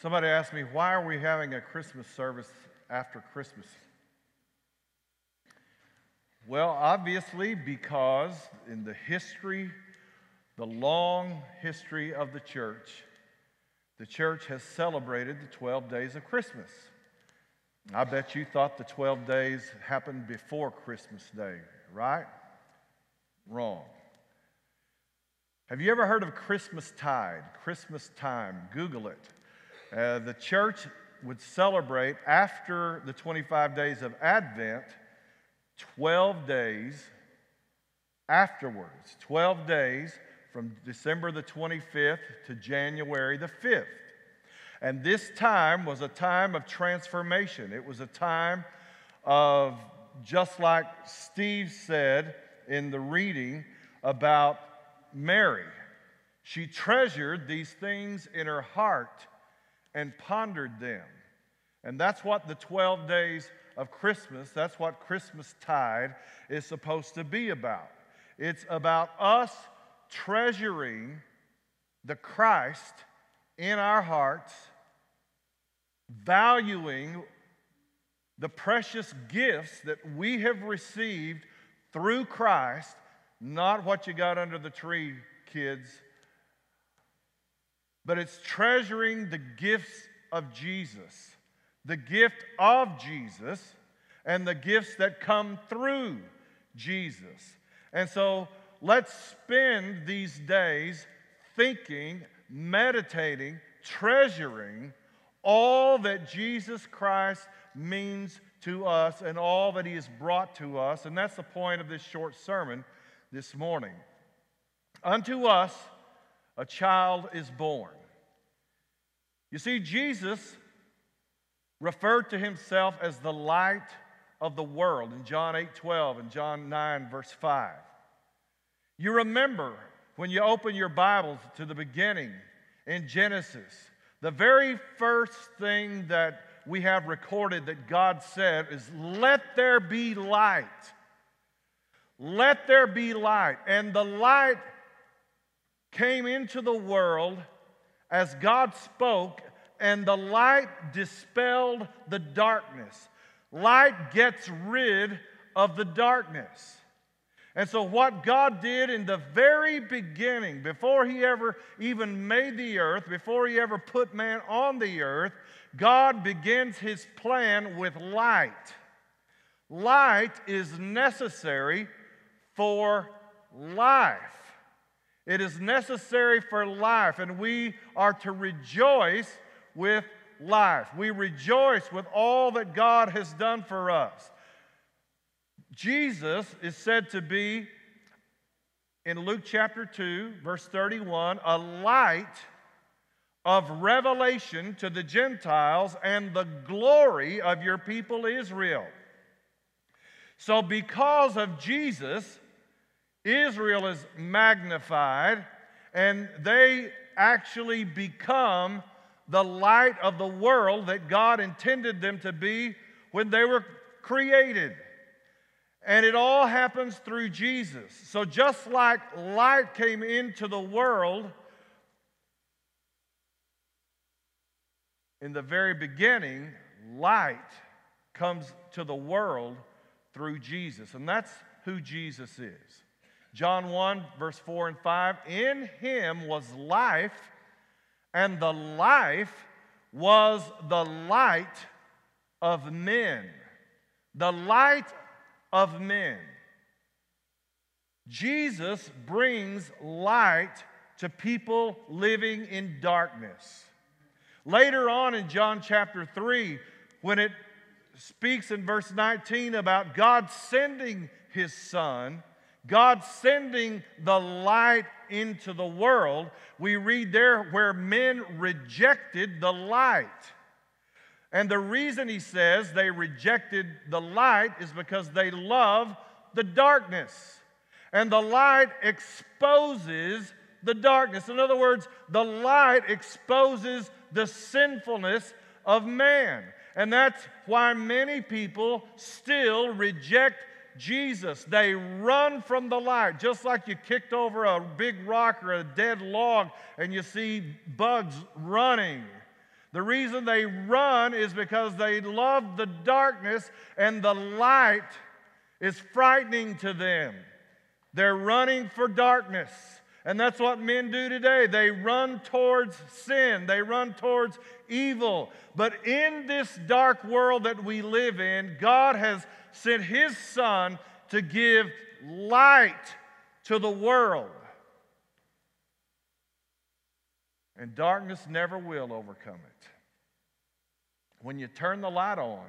Somebody asked me, why are we having a Christmas service after Christmas? Well, obviously, because in the history, the long history of the church, the church has celebrated the 12 days of Christmas. I bet you thought the 12 days happened before Christmas Day, right? Wrong. Have you ever heard of Christmas tide? Christmas time. Google it. Uh, the church would celebrate after the 25 days of Advent 12 days afterwards. 12 days from December the 25th to January the 5th. And this time was a time of transformation. It was a time of, just like Steve said in the reading about Mary, she treasured these things in her heart and pondered them. And that's what the 12 days of Christmas, that's what Christmas tide is supposed to be about. It's about us treasuring the Christ in our hearts, valuing the precious gifts that we have received through Christ, not what you got under the tree, kids, but it's treasuring the gifts of Jesus, the gift of Jesus, and the gifts that come through Jesus. And so let's spend these days thinking, meditating, treasuring all that Jesus Christ means to us and all that he has brought to us. And that's the point of this short sermon this morning. Unto us a child is born. You see, Jesus referred to himself as the light of the world in John 8 12 and John 9, verse 5. You remember when you open your Bibles to the beginning in Genesis, the very first thing that we have recorded that God said is, Let there be light. Let there be light. And the light came into the world as God spoke, and the light dispelled the darkness. Light gets rid of the darkness. And so, what God did in the very beginning, before He ever even made the earth, before He ever put man on the earth, God begins His plan with light. Light is necessary for life. It is necessary for life, and we are to rejoice with life. We rejoice with all that God has done for us. Jesus is said to be, in Luke chapter 2, verse 31, a light of revelation to the Gentiles and the glory of your people Israel. So, because of Jesus, Israel is magnified and they actually become the light of the world that God intended them to be when they were created. And it all happens through Jesus. So, just like light came into the world in the very beginning, light comes to the world through Jesus. And that's who Jesus is. John 1, verse 4 and 5 In him was life, and the life was the light of men. The light of men. Jesus brings light to people living in darkness. Later on in John chapter 3, when it speaks in verse 19 about God sending his son, God sending the light into the world, we read there where men rejected the light. And the reason he says they rejected the light is because they love the darkness. And the light exposes the darkness. In other words, the light exposes the sinfulness of man. And that's why many people still reject Jesus. They run from the light, just like you kicked over a big rock or a dead log and you see bugs running. The reason they run is because they love the darkness and the light is frightening to them. They're running for darkness. And that's what men do today. They run towards sin, they run towards evil. But in this dark world that we live in, God has sent His Son to give light to the world. And darkness never will overcome it. When you turn the light on,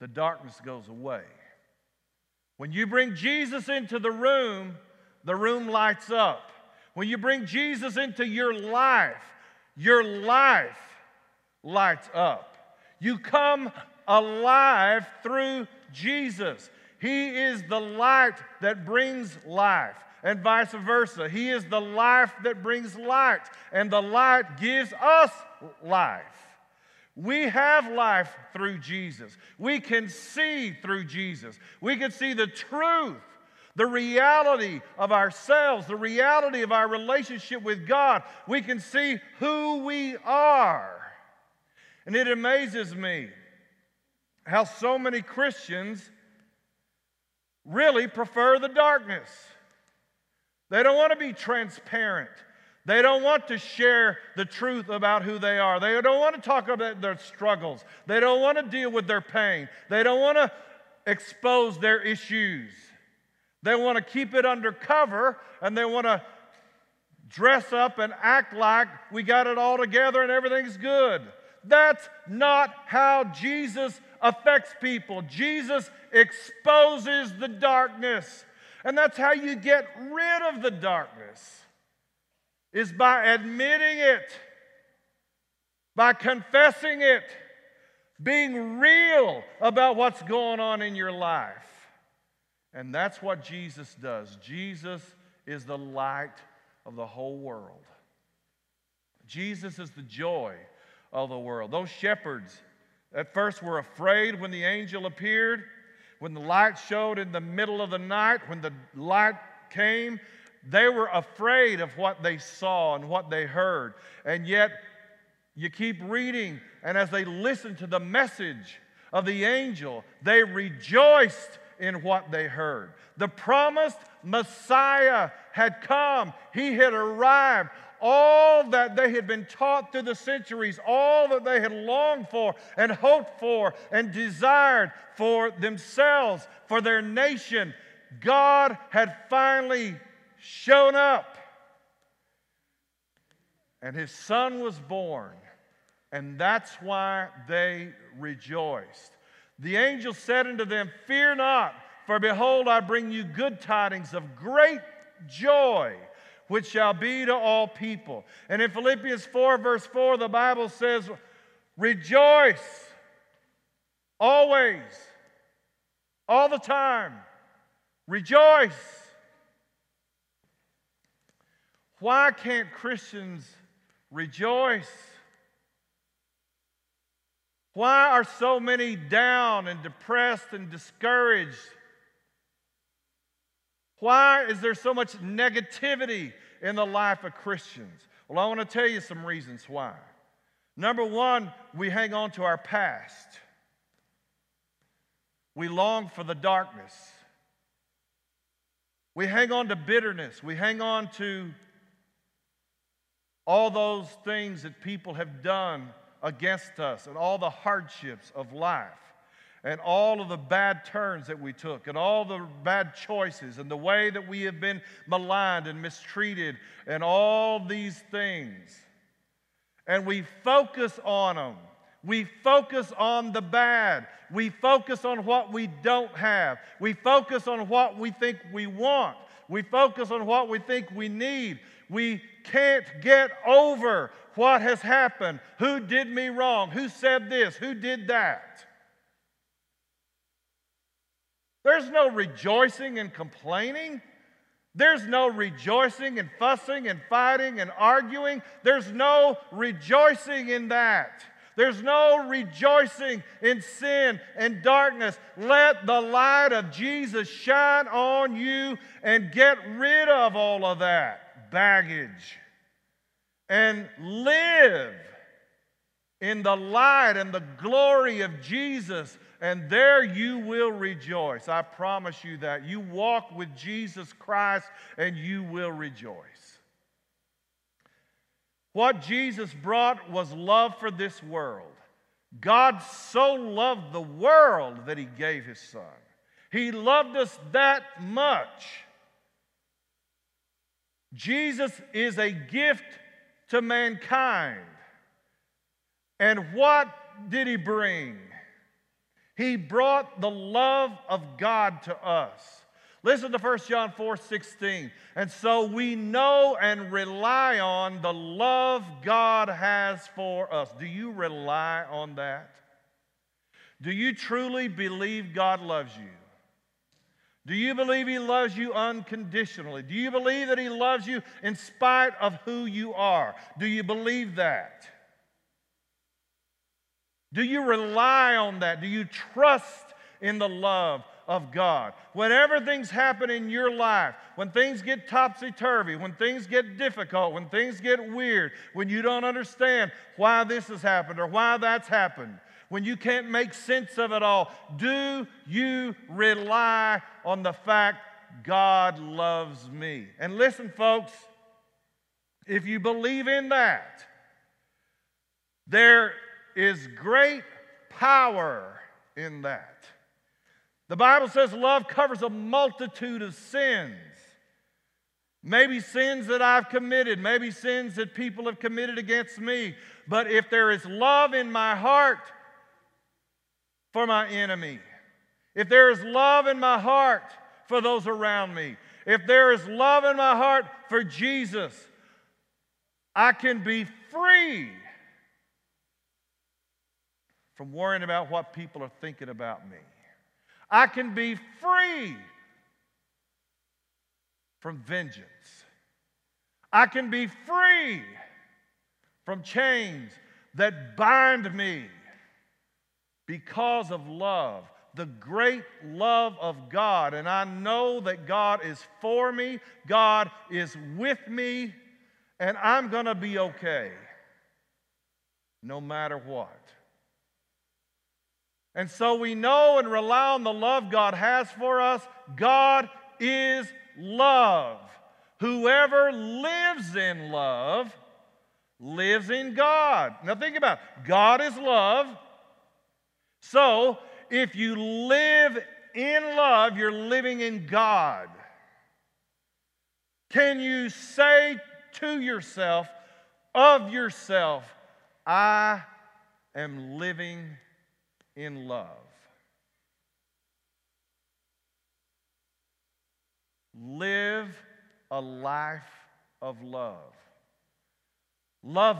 the darkness goes away. When you bring Jesus into the room, the room lights up. When you bring Jesus into your life, your life lights up. You come alive through Jesus. He is the light that brings life, and vice versa. He is the life that brings light, and the light gives us life. We have life through Jesus. We can see through Jesus. We can see the truth, the reality of ourselves, the reality of our relationship with God. We can see who we are. And it amazes me how so many Christians really prefer the darkness. They don't want to be transparent. They don't want to share the truth about who they are. They don't want to talk about their struggles. They don't want to deal with their pain. They don't want to expose their issues. They want to keep it under cover and they want to dress up and act like we got it all together and everything's good. That's not how Jesus affects people. Jesus exposes the darkness. And that's how you get rid of the darkness is by admitting it, by confessing it, being real about what's going on in your life. And that's what Jesus does. Jesus is the light of the whole world. Jesus is the joy of the world. Those shepherds at first were afraid when the angel appeared, when the light showed in the middle of the night, when the light came, they were afraid of what they saw and what they heard. And yet, you keep reading, and as they listened to the message of the angel, they rejoiced in what they heard. The promised Messiah had come, he had arrived. All that they had been taught through the centuries, all that they had longed for and hoped for and desired for themselves, for their nation, God had finally shown up. And his son was born. And that's why they rejoiced. The angel said unto them, Fear not, for behold, I bring you good tidings of great joy, which shall be to all people. And in Philippians 4, verse 4, the Bible says, Rejoice always, all the time. Rejoice. Why can't Christians rejoice? Why are so many down and depressed and discouraged? Why is there so much negativity in the life of Christians? Well, I want to tell you some reasons why. Number one, we hang on to our past. We long for the darkness. We hang on to bitterness. We hang on to all those things that people have done against us and all the hardships of life and all of the bad turns that we took and all the bad choices and the way that we have been maligned and mistreated and all these things. And we focus on them. We focus on the bad. We focus on what we don't have. We focus on what we think we want. We focus on what we think we need. We can't get over what has happened. Who did me wrong? Who said this? Who did that? There's no rejoicing and complaining. There's no rejoicing and fussing and fighting and arguing. There's no rejoicing in that. There's no rejoicing in sin and darkness. Let the light of Jesus shine on you and get rid of all of that baggage and live in the light and the glory of Jesus, and there you will rejoice. I promise you that. You walk with Jesus Christ, and you will rejoice. What Jesus brought was love for this world. God so loved the world that he gave his son. He loved us that much. Jesus is a gift to mankind. And what did he bring? He brought the love of God to us. Listen to 1 John 4 16. And so we know and rely on the love God has for us. Do you rely on that? Do you truly believe God loves you? Do you believe He loves you unconditionally? Do you believe that He loves you in spite of who you are? Do you believe that? Do you rely on that? Do you trust in the love of God? Whenever things happen in your life, when things get topsy turvy, when things get difficult, when things get weird, when you don't understand why this has happened or why that's happened, when you can't make sense of it all, do you rely on the fact God loves me? And listen, folks, if you believe in that, there is great power in that. The Bible says love covers a multitude of sins. Maybe sins that I've committed, maybe sins that people have committed against me. But if there is love in my heart for my enemy, if there is love in my heart for those around me, if there is love in my heart for Jesus, I can be free from worrying about what people are thinking about me. I can be free from vengeance. I can be free from chains that bind me because of love, the great love of God. And I know that God is for me, God is with me, and I'm going to be okay no matter what. And so we know and rely on the love God has for us. God is love. Whoever lives in love lives in God. Now think about it. God is love. So if you live in love, you're living in God. Can you say to yourself, of yourself, I am living in love. Live a life of love. Love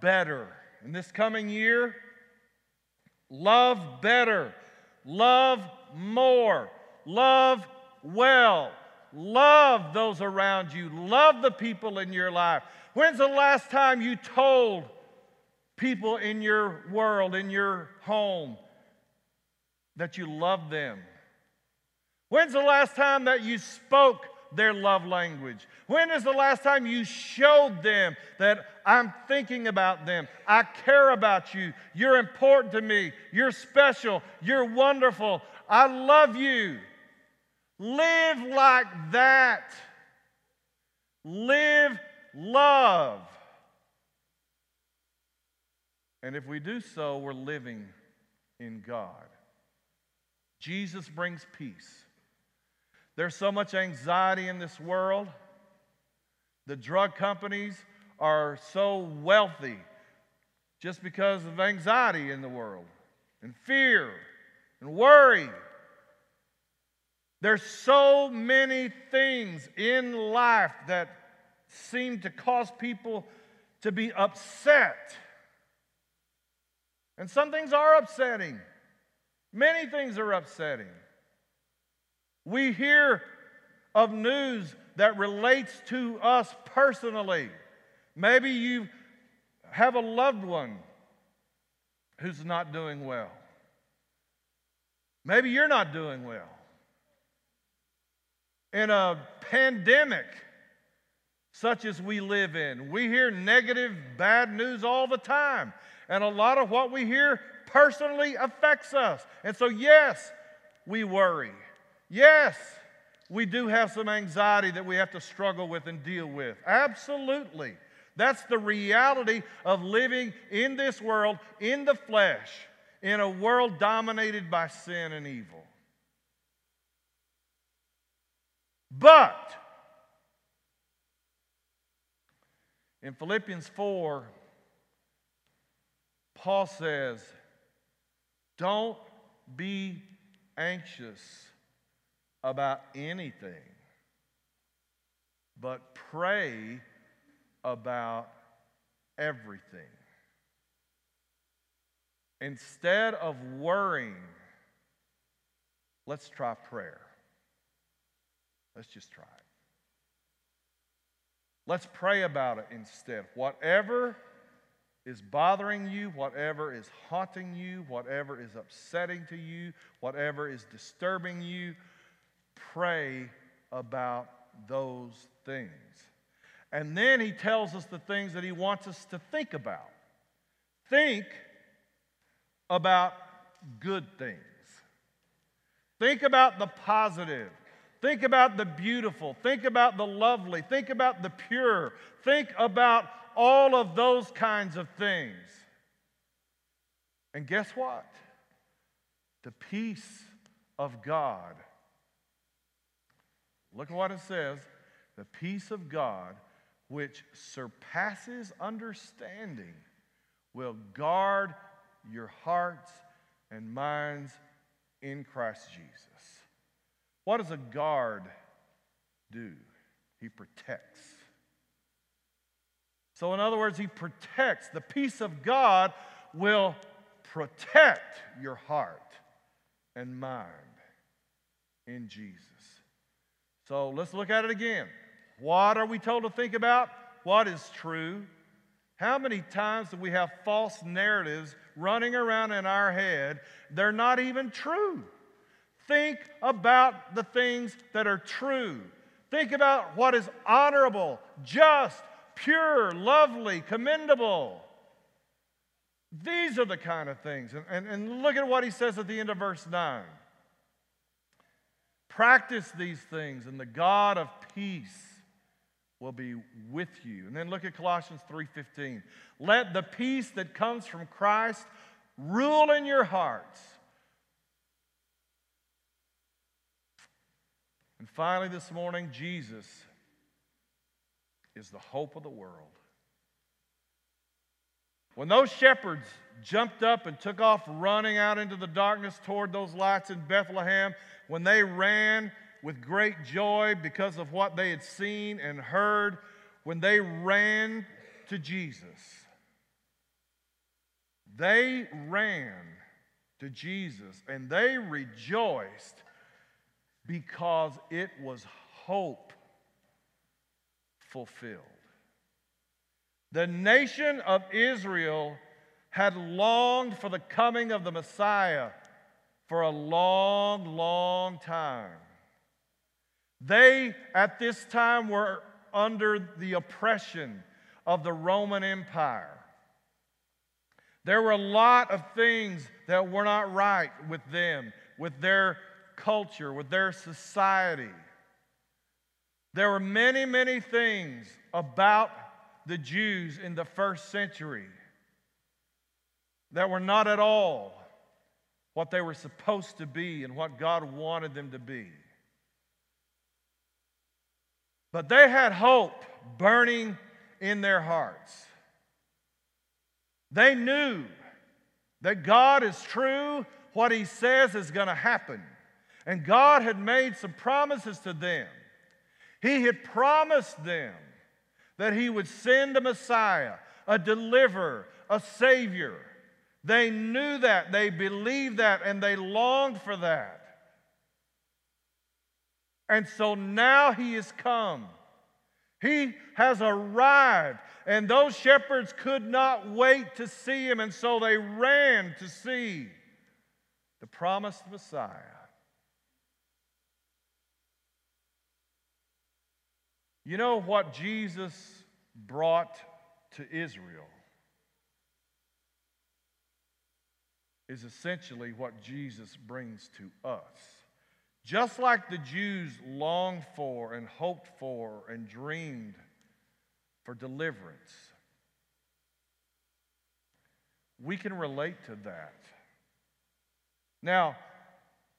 better. In this coming year, love better. Love more. Love well. Love those around you. Love the people in your life. When's the last time you told people in your world, in your home, that you love them? When's the last time that you spoke their love language? When is the last time you showed them that I'm thinking about them? I care about you. You're important to me. You're special. You're wonderful. I love you. Live like that. Live love. And if we do so, we're living in God. Jesus brings peace. There's so much anxiety in this world. The drug companies are so wealthy just because of anxiety in the world and fear and worry. There's so many things in life that seem to cause people to be upset. And some things are upsetting. Many things are upsetting. We hear of news that relates to us personally. Maybe you have a loved one who's not doing well. Maybe you're not doing well. In a pandemic such as we live in, we hear negative, bad news all the time. And a lot of what we hear personally affects us. And so, yes, we worry. Yes, we do have some anxiety that we have to struggle with and deal with. Absolutely. That's the reality of living in this world, in the flesh, in a world dominated by sin and evil. But in Philippians 4, Paul says, Don't be anxious about anything, but pray about everything. Instead of worrying, let's try prayer. Let's just try it. Let's pray about it instead. Whatever is bothering you, whatever is haunting you, whatever is upsetting to you, whatever is disturbing you, pray about those things. And then he tells us the things that he wants us to think about. Think about good things. Think about the positive. Think about the beautiful. Think about the lovely. Think about the pure. Think about all of those kinds of things. And guess what? The peace of God. Look at what it says the peace of God, which surpasses understanding, will guard your hearts and minds in Christ Jesus. What does a guard do? He protects. So, in other words, he protects. The peace of God will protect your heart and mind in Jesus. So, let's look at it again. What are we told to think about? What is true? How many times do we have false narratives running around in our head? They're not even true. Think about the things that are true. Think about what is honorable, just, pure, lovely, commendable. These are the kind of things. And, and, and look at what he says at the end of verse 9. Practice these things, and the God of peace will be with you. And then look at Colossians 3:15. Let the peace that comes from Christ rule in your hearts. And finally this morning Jesus is the hope of the world. When those shepherds jumped up and took off running out into the darkness toward those lights in Bethlehem, when they ran with great joy because of what they had seen and heard, when they ran to Jesus, they ran to Jesus and they rejoiced because it was hope fulfilled. The nation of Israel had longed for the coming of the Messiah for a long, long time. They, at this time, were under the oppression of the Roman Empire. There were a lot of things that were not right with them, with their culture, with their society. There were many, many things about the Jews in the first century that were not at all what they were supposed to be and what God wanted them to be. But they had hope burning in their hearts. They knew that God is true, what He says is going to happen. And God had made some promises to them. He had promised them that He would send a Messiah, a deliverer, a Savior. They knew that, they believed that, and they longed for that. And so now He has come. He has arrived. And those shepherds could not wait to see Him, and so they ran to see the promised Messiah. You know what Jesus brought to Israel? is essentially what Jesus brings to us. Just like the Jews longed for and hoped for and dreamed for deliverance, we can relate to that. Now,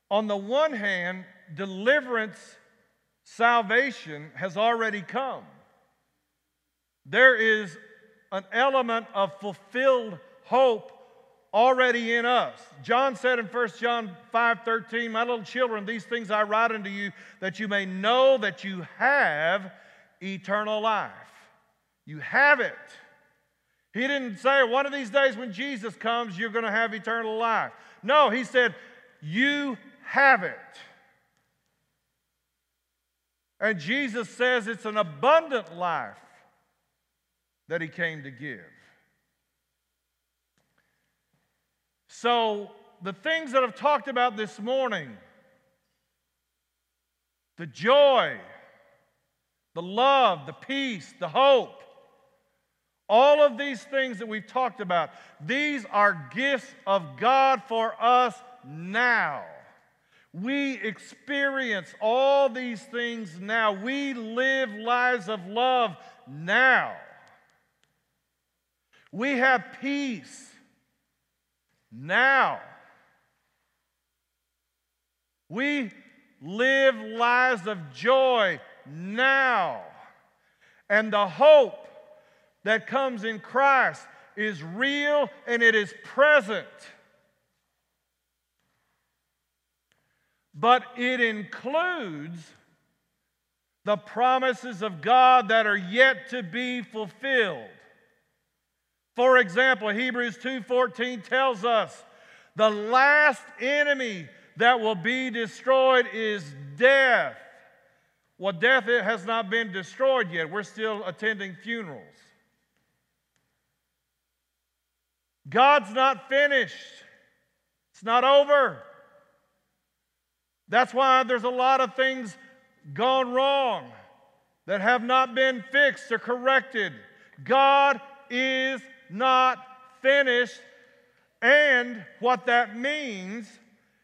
on the one hand, deliverance, salvation has already come. There is an element of fulfilled hope already in us. John said in 1 John 5 13, My little children, these things I write unto you that you may know that you have eternal life. You have it. He didn't say one of these days when Jesus comes, you're going to have eternal life. No, he said, You have it. And Jesus says it's an abundant life that he came to give. So, the things that I've talked about this morning the joy, the love, the peace, the hope, all of these things that we've talked about, these are gifts of God for us now. We experience all these things now. We live lives of love now. We have peace now. We live lives of joy now. And the hope that comes in Christ is real and it is present. But it includes the promises of God that are yet to be fulfilled. For example, Hebrews 2:14 tells us the last enemy that will be destroyed is death. Well, death has not been destroyed yet. We're still attending funerals. God's not finished, it's not over. That's why there's a lot of things gone wrong that have not been fixed or corrected. God is not finished. And what that means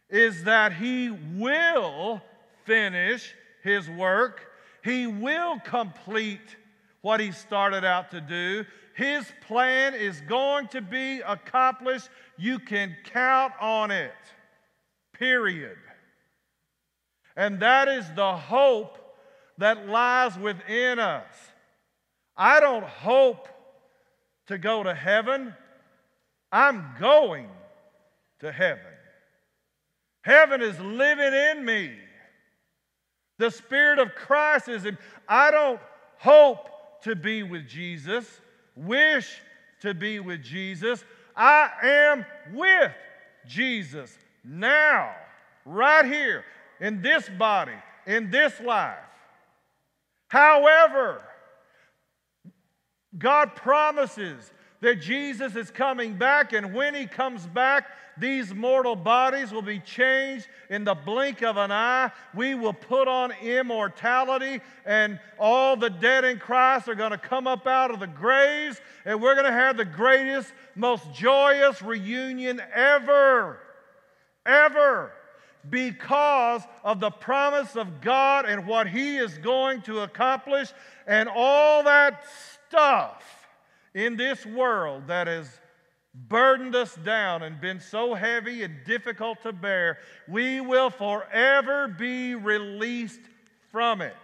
is that He will finish His work, He will complete what He started out to do. His plan is going to be accomplished. You can count on it. Period. And that is the hope that lies within us. I don't hope to go to heaven, I'm going to heaven. Heaven is living in me. The Spirit of Christ is in. I don't hope to be with Jesus wish to be with Jesus. I am with Jesus now, right here, in this body, in this life. However, God promises that Jesus is coming back, and when He comes back, these mortal bodies will be changed in the blink of an eye. We will put on immortality, and all the dead in Christ are going to come up out of the graves, and we're going to have the greatest, most joyous reunion ever. Ever. Because of the promise of God and what He is going to accomplish, and all that stuff in this world that has burdened us down and been so heavy and difficult to bear, we will forever be released from it.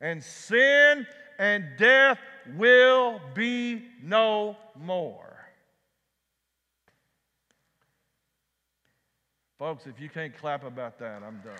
And sin and death will be no more. Folks, if you can't clap about that, I'm done.